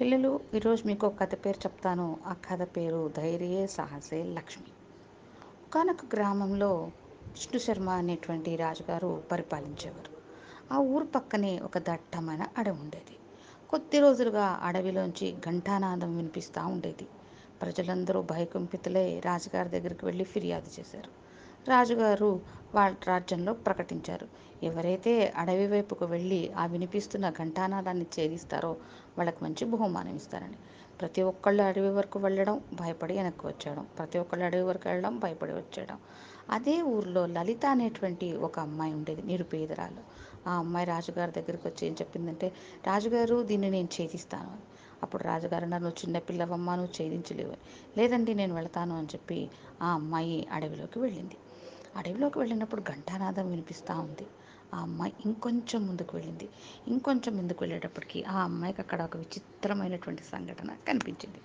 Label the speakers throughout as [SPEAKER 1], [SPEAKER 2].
[SPEAKER 1] పిల్లలు ఈరోజు మీకు కథ పేరు చెప్తాను. ఆ కథ పేరు ధైర్యే సాహసే లక్ష్మి. ఒకనొక గ్రామంలో విష్ణు శర్మ అనేటువంటి రాజుగారు పరిపాలించేవారు. ఆ ఊరు పక్కనే ఒక దట్టమైన అడవి ఉండేది. కొద్ది రోజులుగా అడవిలోంచి ఘంటానాదం వినిపిస్తూ ఉండేది. ప్రజలందరూ భయకంపితులై రాజుగారి దగ్గరికి వెళ్ళి ఫిర్యాదు చేశారు. రాజుగారు వాళ్ళ రాజ్యంలో ప్రకటించారు. ఎవరైతే అడవి వైపుకు వెళ్ళి ఆ వినిపిస్తున్న ఘంటానాదాన్ని ఛేదిస్తారో వాళ్ళకి మంచి బహుమానం ఇస్తారని. ప్రతి ఒక్కళ్ళు అడవి వరకు వెళ్ళడం భయపడి వెనక్కి వచ్చేయడం. ప్రతి ఒక్కళ్ళు అడవి వరకు వెళ్ళడం భయపడి వచ్చేయడం. అదే ఊర్లో లలిత అనేటువంటి ఒక అమ్మాయి ఉండేది నిరుపేదరాలు. ఆ అమ్మాయి రాజుగారి దగ్గరికి వచ్చి ఏం చెప్పిందంటే రాజుగారు దీన్ని నేను ఛేదిస్తాను అని. అప్పుడు రాజుగారు నన్ను చిన్న పిల్లవమ్మ నువ్వు ఛేదించలేవు. లేదండి నేను వెళతాను అని చెప్పి ఆ అమ్మాయి అడవిలోకి వెళ్ళింది. అడవిలోకి వెళ్ళినప్పుడు ఘంటానాదం వినిపిస్తూ ఉంది. ఆ అమ్మాయి ఇంకొంచెం ముందుకు వెళ్ళింది. ఇంకొంచెం ముందుకు వెళ్ళేటప్పటికి ఆ అమ్మాయికి అక్కడ ఒక విచిత్రమైనటువంటి సంఘటన కనిపించింది.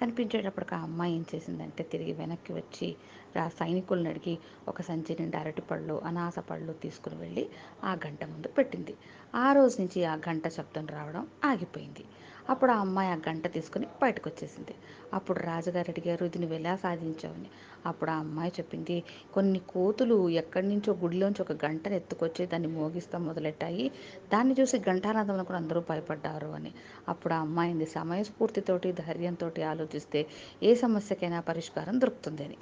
[SPEAKER 1] కనిపించేటప్పటికి ఆ అమ్మాయి ఏం చేసిందంటే తిరిగి వెనక్కి వచ్చి ఆ సైనికులను అడిగి ఒక సంచి నిండా అరటి పళ్ళు అనాస పళ్ళు తీసుకుని వెళ్ళి ఆ గంట ముందు పెట్టింది. ఆ రోజు నుంచి ఆ గంట శబ్దం రావడం ఆగిపోయింది. అప్పుడు ఆ అమ్మాయి ఆ గంట తీసుకుని బయటకు వచ్చేసింది అప్పుడు రాజుగారు అడిగారు ఇది నువ్వు ఎలా సాధించావని? అప్పుడు ఆ అమ్మాయి చెప్పింది కొన్ని కోతులు ఎక్కడి నుంచో గుడిలోంచి ఒక గంటను ఎత్తుకొచ్చి దాన్ని మోగిస్తాం మొదలెట్టాయి. దాన్ని చూసి ఘంటానాదంలో కూడా అందరూ భయపడ్డారు అని. అప్పుడు ఆ అమ్మాయింది సమయస్ఫూర్తితోటి ధైర్యంతో ఆలోచిస్తే ఏ సమస్యకైనా పరిష్కారం దొరుకుతుంది అని.